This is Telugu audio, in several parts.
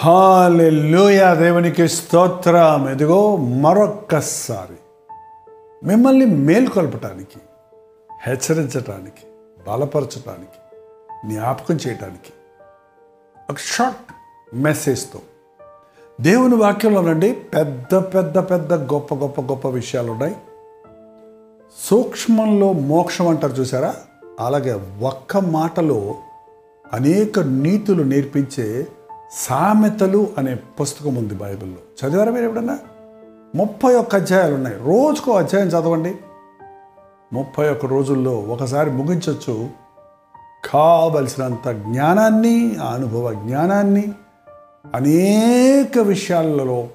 హాలెలూయ దేవునికి స్తోత్రం. ఎదుగో మరొక్కసారి. మిమ్మల్ని మేల్కొల్పటానికి హెచ్చరించటానికి బలపరచటానికి జ్ఞాపకం చేయటానికి ఒక షార్ట్ మెసేజ్తో దేవుని వాక్యంలో నుండి పెద్ద పెద్ద పెద్ద గొప్ప గొప్ప గొప్ప విషయాలు ఉన్నాయి. సూక్ష్మంలో మోక్షం అంటారు చూసారా? అలాగే ఒక్క మాటలో అనేక నీతులు నేర్పించే సామెతలు అనే పుస్తకం ఉంది బైబిల్లో. చదివారా మీరు ఎప్పుడన్నా? ముప్పై ఒక్క అధ్యాయాలు ఉన్నాయి. రోజుకో అధ్యాయం చదవండి. ముప్పై ఒక్క రోజుల్లో ఒకసారి ముగించవచ్చు కావలసినంత జ్ఞానాన్ని ఆ అనుభవ జ్ఞానాన్ని అనేక విషయాలలో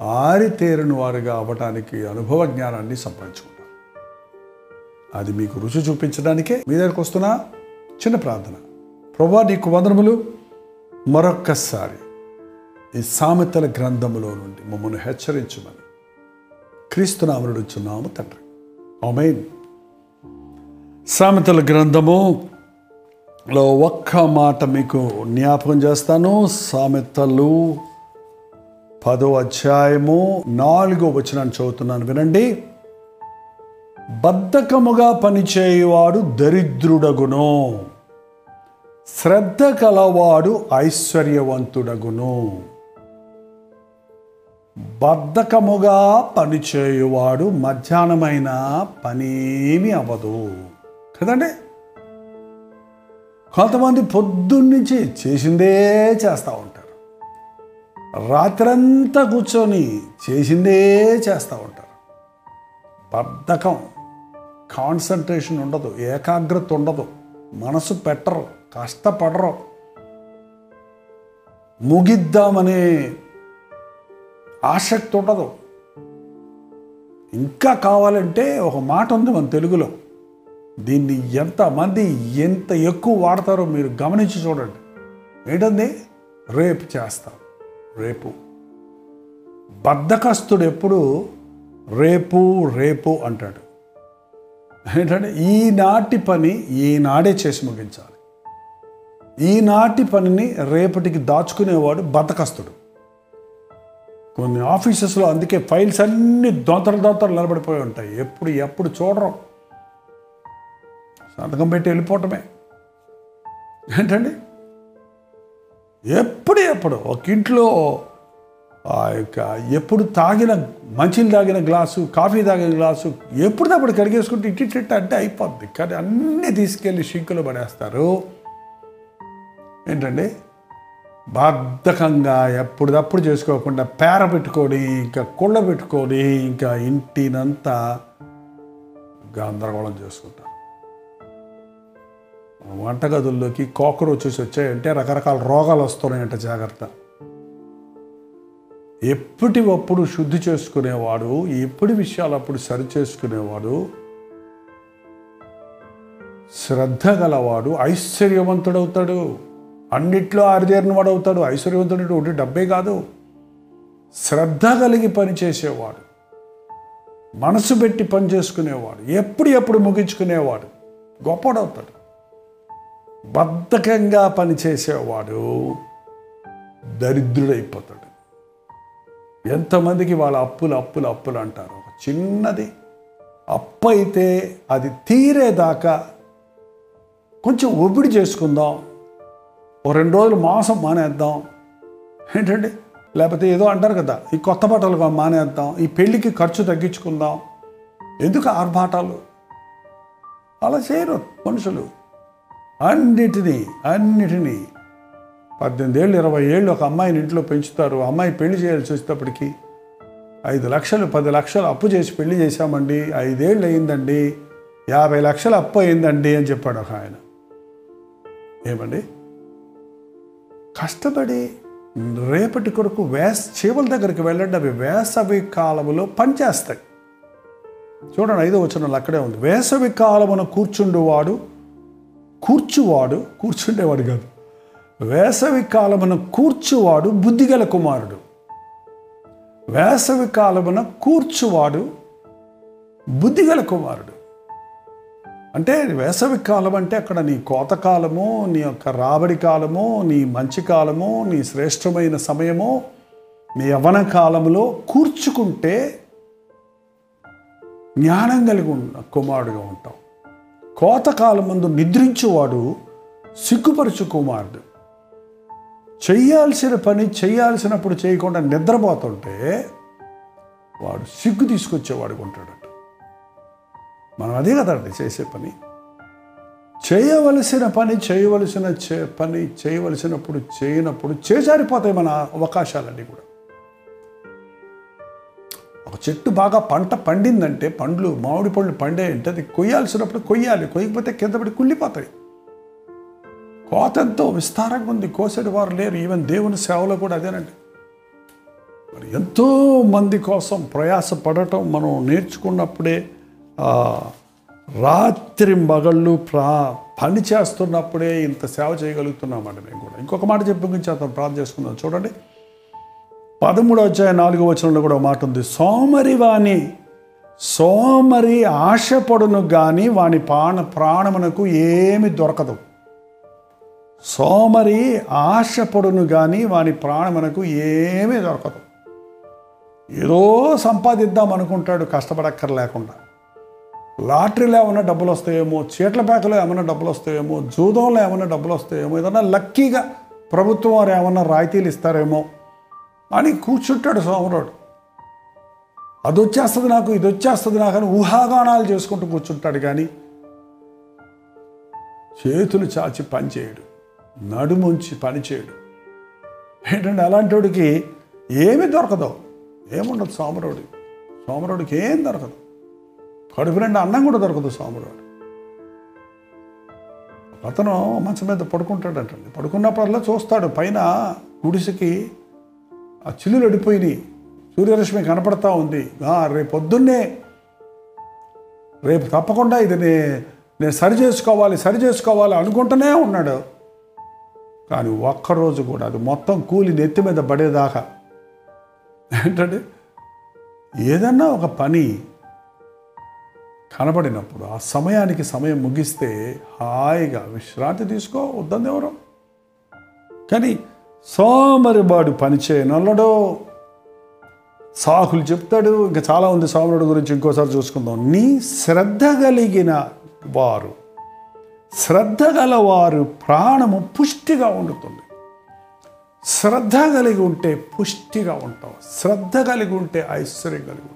ఆరితేరిన వారుగా అవ్వటానికి అనుభవ జ్ఞానాన్ని సంపాదించుకుంటారు. అది మీకు రుచి చూపించడానికే మీ దగ్గరకు వస్తున్న. చిన్న ప్రార్థన. ప్రభా నీకు వందనములు. మరొక్కసారి ఈ సామెతల గ్రంథములో నుండి మమ్మల్ని హెచ్చరించమని క్రీస్తునామనుడుచున్నాము తండ్రి. ఆమెన్. సామెతల గ్రంథము లో ఒక్క మాట మీకు జ్ఞాపకం చేస్తాను. సామెతలు పదో అధ్యాయము నాలుగో వచనాన్ని చదువుతున్నాను వినండి. బద్ధకముగా పనిచేయువాడు దరిద్రుడగును. శ్రద్ధ కలవాడు ఐశ్వర్యవంతుడగును. బద్ధకముగా పనిచేయువాడు మధ్యాహ్నమైన పనేమి అవ్వదు. కదండి? కొంతమంది పొద్దున్నుంచి చేసిందే చేస్తూ ఉంటారు. రాత్రంతా కూర్చొని చేసిందే చేస్తూ ఉంటారు. బద్ధకం కాన్సన్ట్రేషన్ ఉండదు ఏకాగ్రత ఉండదు మనసు పెట్టరు. కష్టపడరు. ముగిద్దామనే ఆసక్తి ఉండదు ఇంకా కావాలంటే ఒక మాట ఉంది మన తెలుగులో. దీన్ని ఎంతమంది ఎంత ఎక్కువ వాడతారో మీరు గమనించి చూడండి. ఏంటండి? రేపు చేస్తాం. రేపు. బద్ధకస్తుడు ఎప్పుడు రేపు రేపు అంటాడు. ఏంటంటే ఈనాటి పని ఈనాడే చేసి ముగించాలి. ఈనాటి పనిని రేపటికి దాచుకునేవాడు బతకస్తుడు. కొన్ని ఆఫీసెస్లో అందుకే ఫైల్స్ అన్ని దొంతలు దొంతలు నిలబడిపోయి ఉంటాయి. ఎప్పుడు ఎప్పుడు చూడరు. సంతకం పెట్టి వెళ్ళిపోవటమే. ఏంటండి? ఎప్పుడు ఎప్పుడు ఒక ఇంట్లో ఆ యొక్క ఎప్పుడు తాగిన మంచిని తాగిన గ్లాసు కాఫీ తాగిన గ్లాసు ఎప్పుడప్పుడు కడిగేసుకుంటే ఇట్టి అంటే అయిపోద్ది. కానీ అన్నీ తీసుకెళ్ళి షింకులు పడేస్తారు. ఏంటండి? బద్ధకంగా ఎప్పుడప్పుడు చేసుకోకుండా పేర పెట్టుకొని ఇంకా కుళ్ళ పెట్టుకొని ఇంకా ఇంటినంతా గందరగోళం చేసుకుంటారు. వంటగదుల్లోకి కాక్రోచెస్ వచ్చాయంటే రకరకాల రోగాలు వస్తున్నాయంట జాగ్రత్త. ఎప్పటికప్పుడు శుద్ధి చేసుకునేవాడు ఎప్పటి విషయాలు అప్పుడు సరి చేసుకునేవాడు శ్రద్ధ గలవాడు ఐశ్వర్యవంతుడవుతాడు. అన్నిట్లో ఆరిదేరిన వాడు అవుతాడు ఐశ్వర్యవంతుడు ఒకటి డబ్బే కాదు. శ్రద్ధ కలిగి పనిచేసేవాడు. మనసు పెట్టి పని చేసుకునేవాడు ఎప్పుడు ఎప్పుడు ముగించుకునేవాడు. గొప్పడవుతాడు బద్ధకంగా పనిచేసేవాడు. దరిద్రుడైపోతాడు. ఎంతమందికి వాళ్ళ అప్పులు అప్పులు అప్పులు అంటారు. ఒక చిన్నది. అప్పు అయితే అది తీరేదాకా కొంచెం ఒబిడి చేసుకుందాం. ఓ రెండు రోజులు మాసం మానేద్దాం. ఏంటండి? లేకపోతే ఏదో అంటారు కదా ఈ కొత్త బట్టలు మానేద్దాం ఈ పెళ్ళికి ఖర్చు తగ్గించుకుందాం. ఎందుకు ఆర్భాటాలు? అలా చేయరు మనుషులు. అన్నిటినీ అన్నిటినీ పద్దెనిమిది ఏళ్ళు ఇరవై ఏళ్ళు ఒక అమ్మాయిని ఇంట్లో పెంచుతారు. అమ్మాయి పెళ్ళి చేయాల్సి వచ్చేటప్పటికి ఐదు లక్షలు పది లక్షలు అప్పు చేసి పెళ్ళి చేశామండి. ఐదేళ్ళు అయిందండి. యాభై లక్షలు అప్పు అయిందండి అని చెప్పాడు ఒక ఆయన. ఏమండి? కష్టపడి రేపటి కొరకు వేస చేపల దగ్గరికి వెళ్ళండి. అవి వేసవి కాలములో పనిచేస్తాయి. చూడండి ఐదో వచనంలో అక్కడే ఉంది. వేసవి కాలమున కూర్చుండేవాడు కూర్చువాడు కూర్చుండేవాడు కాదు. వేసవి కాలమున కూర్చువాడు బుద్ధిగల కుమారుడు. వేసవి కాలమున కూర్చువాడు బుద్ధిగల కుమారుడు. అంటే వేసవి కాలం అంటే అక్కడ నీ కోతకాలము నీ యొక్క రాబడి కాలము నీ మంచి కాలము నీ శ్రేష్టమైన సమయము నీ యవన కాలంలో కూర్చుకుంటే జ్ఞానం కలిగి ఉన్న కుమారుడుగా ఉంటాం కోతకాలం ముందు నిద్రించువాడు సిగ్గుపరచు కుమారుడు. చేయాల్సిన పని చేయాల్సినప్పుడు చేయకుండా నిద్రపోతుంటే వాడు సిగ్గు తీసుకొచ్చేవాడు ఉంటాడు. మనం అదే కదండి చేసే పని. చేయవలసిన పని చేయవలసిన చే పని చేయవలసినప్పుడు చేయనప్పుడు చేజారిపోతాయి మన అవకాశాలన్నీ కూడా. ఒక చెట్టు బాగా పంట పండిందంటే పండ్లు మామిడి పళ్ళు పండే అంటే అది కొయ్యాల్సినప్పుడు కొయ్యాలి కొయ్యకపోతే కింద పడి కుళ్ళిపోతాయి. కోత ఎంతో విస్తారంగా ఉంది కోసేటి వారు లేరు ఈవెన్ దేవుని సేవలో కూడా అదేనండి. మరి ఎంతో మంది కోసం ప్రయాస పడటం మనం నేర్చుకున్నప్పుడే రాత్రి మగళ్ళు ప్రా పని చేస్తున్నప్పుడే ఇంత సేవ చేయగలుగుతున్నామండి మేము కూడా. ఇంకొక మాట చెప్పి గురించి అతను ప్రార్థన చేసుకుందాం. చూడండి. పదమూడో అధ్యాయ నాలుగో వచనంలో కూడా ఒక మాట ఉంది. సోమరి వాణి సోమరి ఆశపడును కానీ వాని ప్రాణ ప్రాణమునకు ఏమి దొరకదు. సోమరి ఆశపడును కానీ వాని ప్రాణమునకు ఏమీ దొరకదు. ఏదో సంపాదిద్దాం అనుకుంటాడు కష్టపడక్కర్ లేకుండా లాటరీలో ఏమైనా డబ్బులు వస్తాయేమో చీట్ల పేకలో ఏమైనా డబ్బులు వస్తాయేమో జూదంలో ఏమైనా డబ్బులు వస్తాయేమో ఏదైనా లక్కీగా ప్రభుత్వం వారు ఏమైనా రాయితీలు ఇస్తారేమో అని కూర్చుంటాడు సోమరాడు అది వచ్చేస్తుంది నాకు ఇది వచ్చేస్తుంది నాకు అని ఊహాగానాలు చేసుకుంటూ కూర్చుంటాడు కానీ చేతులు చాచి పని చేయడు నడుముంచి పనిచేయడు ఏంటంటే అలాంటి వాడికి ఏమీ దొరకదు ఏముండదు సోమరుడు సోమరుడికి ఏం దొరకదు. కడుపు నిండా అన్నం కూడా దొరకదు సోమరుడు అతను మంచం మీద పడుకుంటాడంటండి. పడుకున్నప్పుడల్లా చూస్తాడు పైన గుడిసెకి ఆ చిల్లులు అడిపోయినాయి సూర్యరశ్మి కనపడతా ఉంది. రేపు పొద్దున్నే రేపు తప్పకుండా ఇది నే నేను సరి చేసుకోవాలి సరి చేసుకోవాలి అనుకుంటూనే ఉన్నాడు. కానీ ఒక్కరోజు కూడా అది మొత్తం కూలి నెత్తి మీద పడేదాకా. ఏంటంటే ఏదన్నా ఒక పని కనబడినప్పుడు ఆ సమయానికి సమయం ముగిస్తే హాయిగా విశ్రాంతి తీసుకో వద్దని ఎవరు? కానీ సోమరిబాడు పని చేయనల్లడో సాకులు చెప్తాడు ఇంకా చాలా ఉంది సోమరుడు గురించి ఇంకోసారి చూసుకుందాం. నీ శ్రద్ధ కలిగిన వారు శ్రద్ధ గలవారు ప్రాణము పుష్టిగా ఉండుతుంది. శ్రద్ధ కలిగి ఉంటే పుష్టిగా ఉంటావు. శ్రద్ధ కలిగి ఉంటే ఐశ్వర్యం కలిగి ఉంటావు.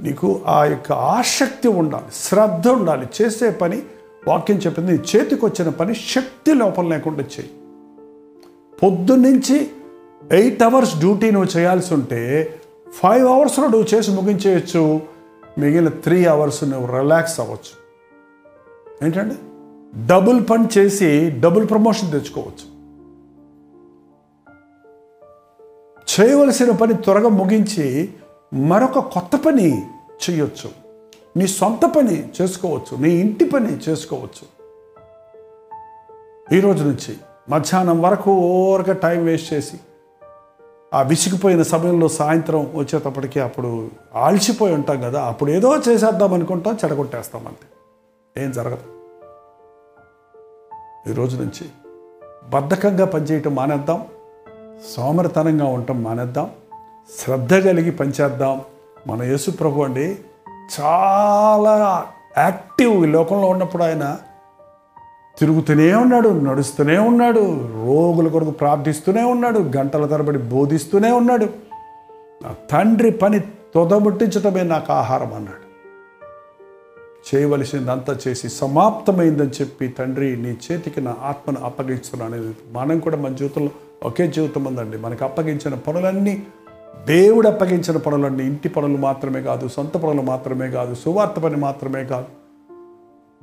నీకు ఆ యొక్క ఆసక్తి ఉండాలి శ్రద్ధ ఉండాలి చేసే పని వాక్యం చెప్పింది నీ చేతికి వచ్చిన పని శక్తి లోపల లేకుండా చేయి. పొద్దున్నుంచి ఎయిట్ అవర్స్ డ్యూటీ నువ్వు చేయాల్సి ఉంటే ఫైవ్ అవర్స్లో నువ్వు చేసి ముగించేయచ్చు. మిగిలిన త్రీ అవర్స్ నువ్వు రిలాక్స్ అవ్వచ్చు. ఏంటండి? డబుల్ పని చేసి డబుల్ ప్రమోషన్ తెచ్చుకోవచ్చు. చేయవలసిన పని త్వరగా ముగించి మరొక కొత్త పని చేయొచ్చు. నీ సొంత పని చేసుకోవచ్చు. నీ ఇంటి పని చేసుకోవచ్చు. ఈరోజు నుంచి మధ్యాహ్నం వరకు ఓవర్గా టైం వేస్ట్ చేసి ఆ విసిగిపోయిన సమయంలో సాయంత్రం వచ్చేటప్పటికి అప్పుడు ఆల్చిపోయి ఉంటాం కదా అప్పుడు ఏదో చేసేద్దాం అనుకుంటాం చెడగొట్టేస్తాం అంతే. ఏం జరగదు. ఈరోజు నుంచి బద్ధకంగా పనిచేయటం మానేద్దాం. సోమరితనంగా ఉండటం మానేద్దాం. శ్రద్ధ కలిగి పనిచేద్దాం. మన యేసు ప్రభు అండి చాలా యాక్టివ్ ఈ లోకంలో ఉన్నప్పుడు ఆయన తిరుగుతూనే ఉన్నాడు నడుస్తూనే ఉన్నాడు రోగుల కొరకు ప్రార్థిస్తూనే ఉన్నాడు గంటల తరబడి బోధిస్తూనే ఉన్నాడు. నా తండ్రి పని తొదముట్టించటమే నాకు ఆహారం అన్నాడు. చేయవలసిందంతా చేసి సమాప్తమైందని చెప్పి తండ్రి నీ చేతికి నా ఆత్మను అప్పగించున్నాను మనం కూడా మన జీవితంలో ఒకే జీవితం ఉందండి. మనకు అప్పగించిన పనులన్నీ దేవుడు అప్పగించిన పనులన్నీ ఇంటి పనులు మాత్రమే కాదు సొంత పనులు మాత్రమే కాదు సువార్త పని మాత్రమే కాదు.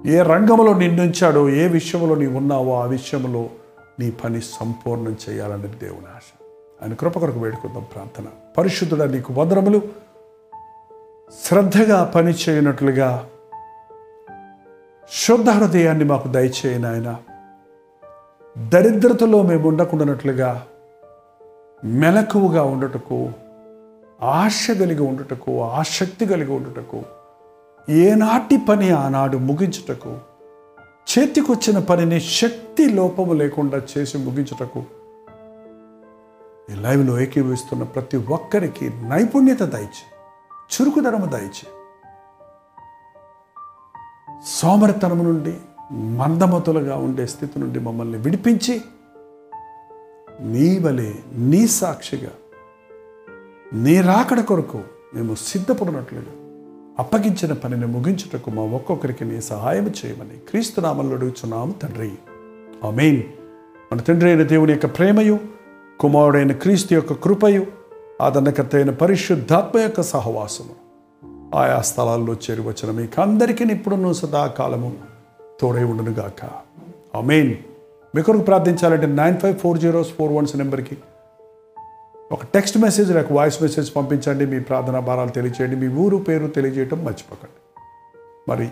ఏ రంగంలో నిన్నుంచాడో ఏ విషయంలో నీ ఉన్నావో ఆ విషయంలో నీ పని సంపూర్ణం చేయాలనేది దేవుని ఆశ. ఆయన కృప కొరకు వేడుకుందాం ప్రార్థన. పరిశుద్ధుడ నీకు వందరములు శ్రద్ధగా పని చేయనట్లుగా శుద్ధ హృదయాన్ని మాకు దయచేయనాయన దరిద్రతలో మేము ఉండకుండానట్లుగా మెలకువగా ఉండటకు ఆశ కలిగి ఉండటకు ఆసక్తి కలిగి ఉండటకు ఏనాటి పని ఆనాడు ముగించుటకు చేతికొచ్చిన పనిని శక్తి లోపము లేకుండా చేసి ముగించుటకు ఈ లైవ్లో ఏకీభవిస్తున్న ప్రతి ఒక్కరికి నైపుణ్యత దయచి చురుకుదనము దయచి సోమరతనము నుండి మందమతులుగా ఉండే స్థితి నుండి మమ్మల్ని విడిపించి నీ వలె నీ సాక్షిగా నీ రాకడ కొరకు మేము సిద్ధపడినట్లుగా అప్పగించిన పనిని ముగించుటకు మా ఒక్కొక్కరికి నీ సహాయం చేయమని క్రీస్తునామంలో అడుగుచున్నాము తండ్రి. ఆమెన్. మన తండ్రి అయిన దేవుని యొక్క ప్రేమయు కుమారుడైన క్రీస్తు యొక్క కృపయు ఆదరణకర్త అయిన పరిశుద్ధాత్మ యొక్క సహవాసము ఆయా స్థలాల్లో చేరువచ్చిన మీకు అందరికీ ఇప్పుడున్న సదాకాలము తోడై ఉండునుగాక. ఆమెన్. మీ కొరకు ప్రార్థించాలంటే nine five four zeros four ones నెంబర్కి. ఒక టెక్స్ట్ మెసేజ్ లేక వాయిస్ మెసేజ్ పంపించండి. మీ ప్రార్థనా భారాలు తెలియజేయండి మీ ఊరు పేరు తెలియజేయటం మర్చిపోకండి. మరి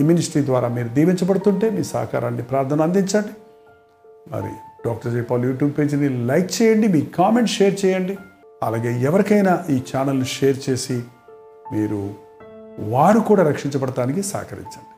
ఈ మినిస్ట్రీ ద్వారా మీరు దీవించబడుతుంటే మీ సహకారాన్ని ప్రార్థన అందించండి. మరి డాక్టర్ జైపాల్ యూట్యూబ్ పేజీని లైక్ చేయండి. మీ కామెంట్ షేర్ చేయండి. అలాగే ఎవరికైనా ఈ ఛానల్ని షేర్ చేసి మీరు వారు కూడా రక్షించబడటానికి సహకరించండి.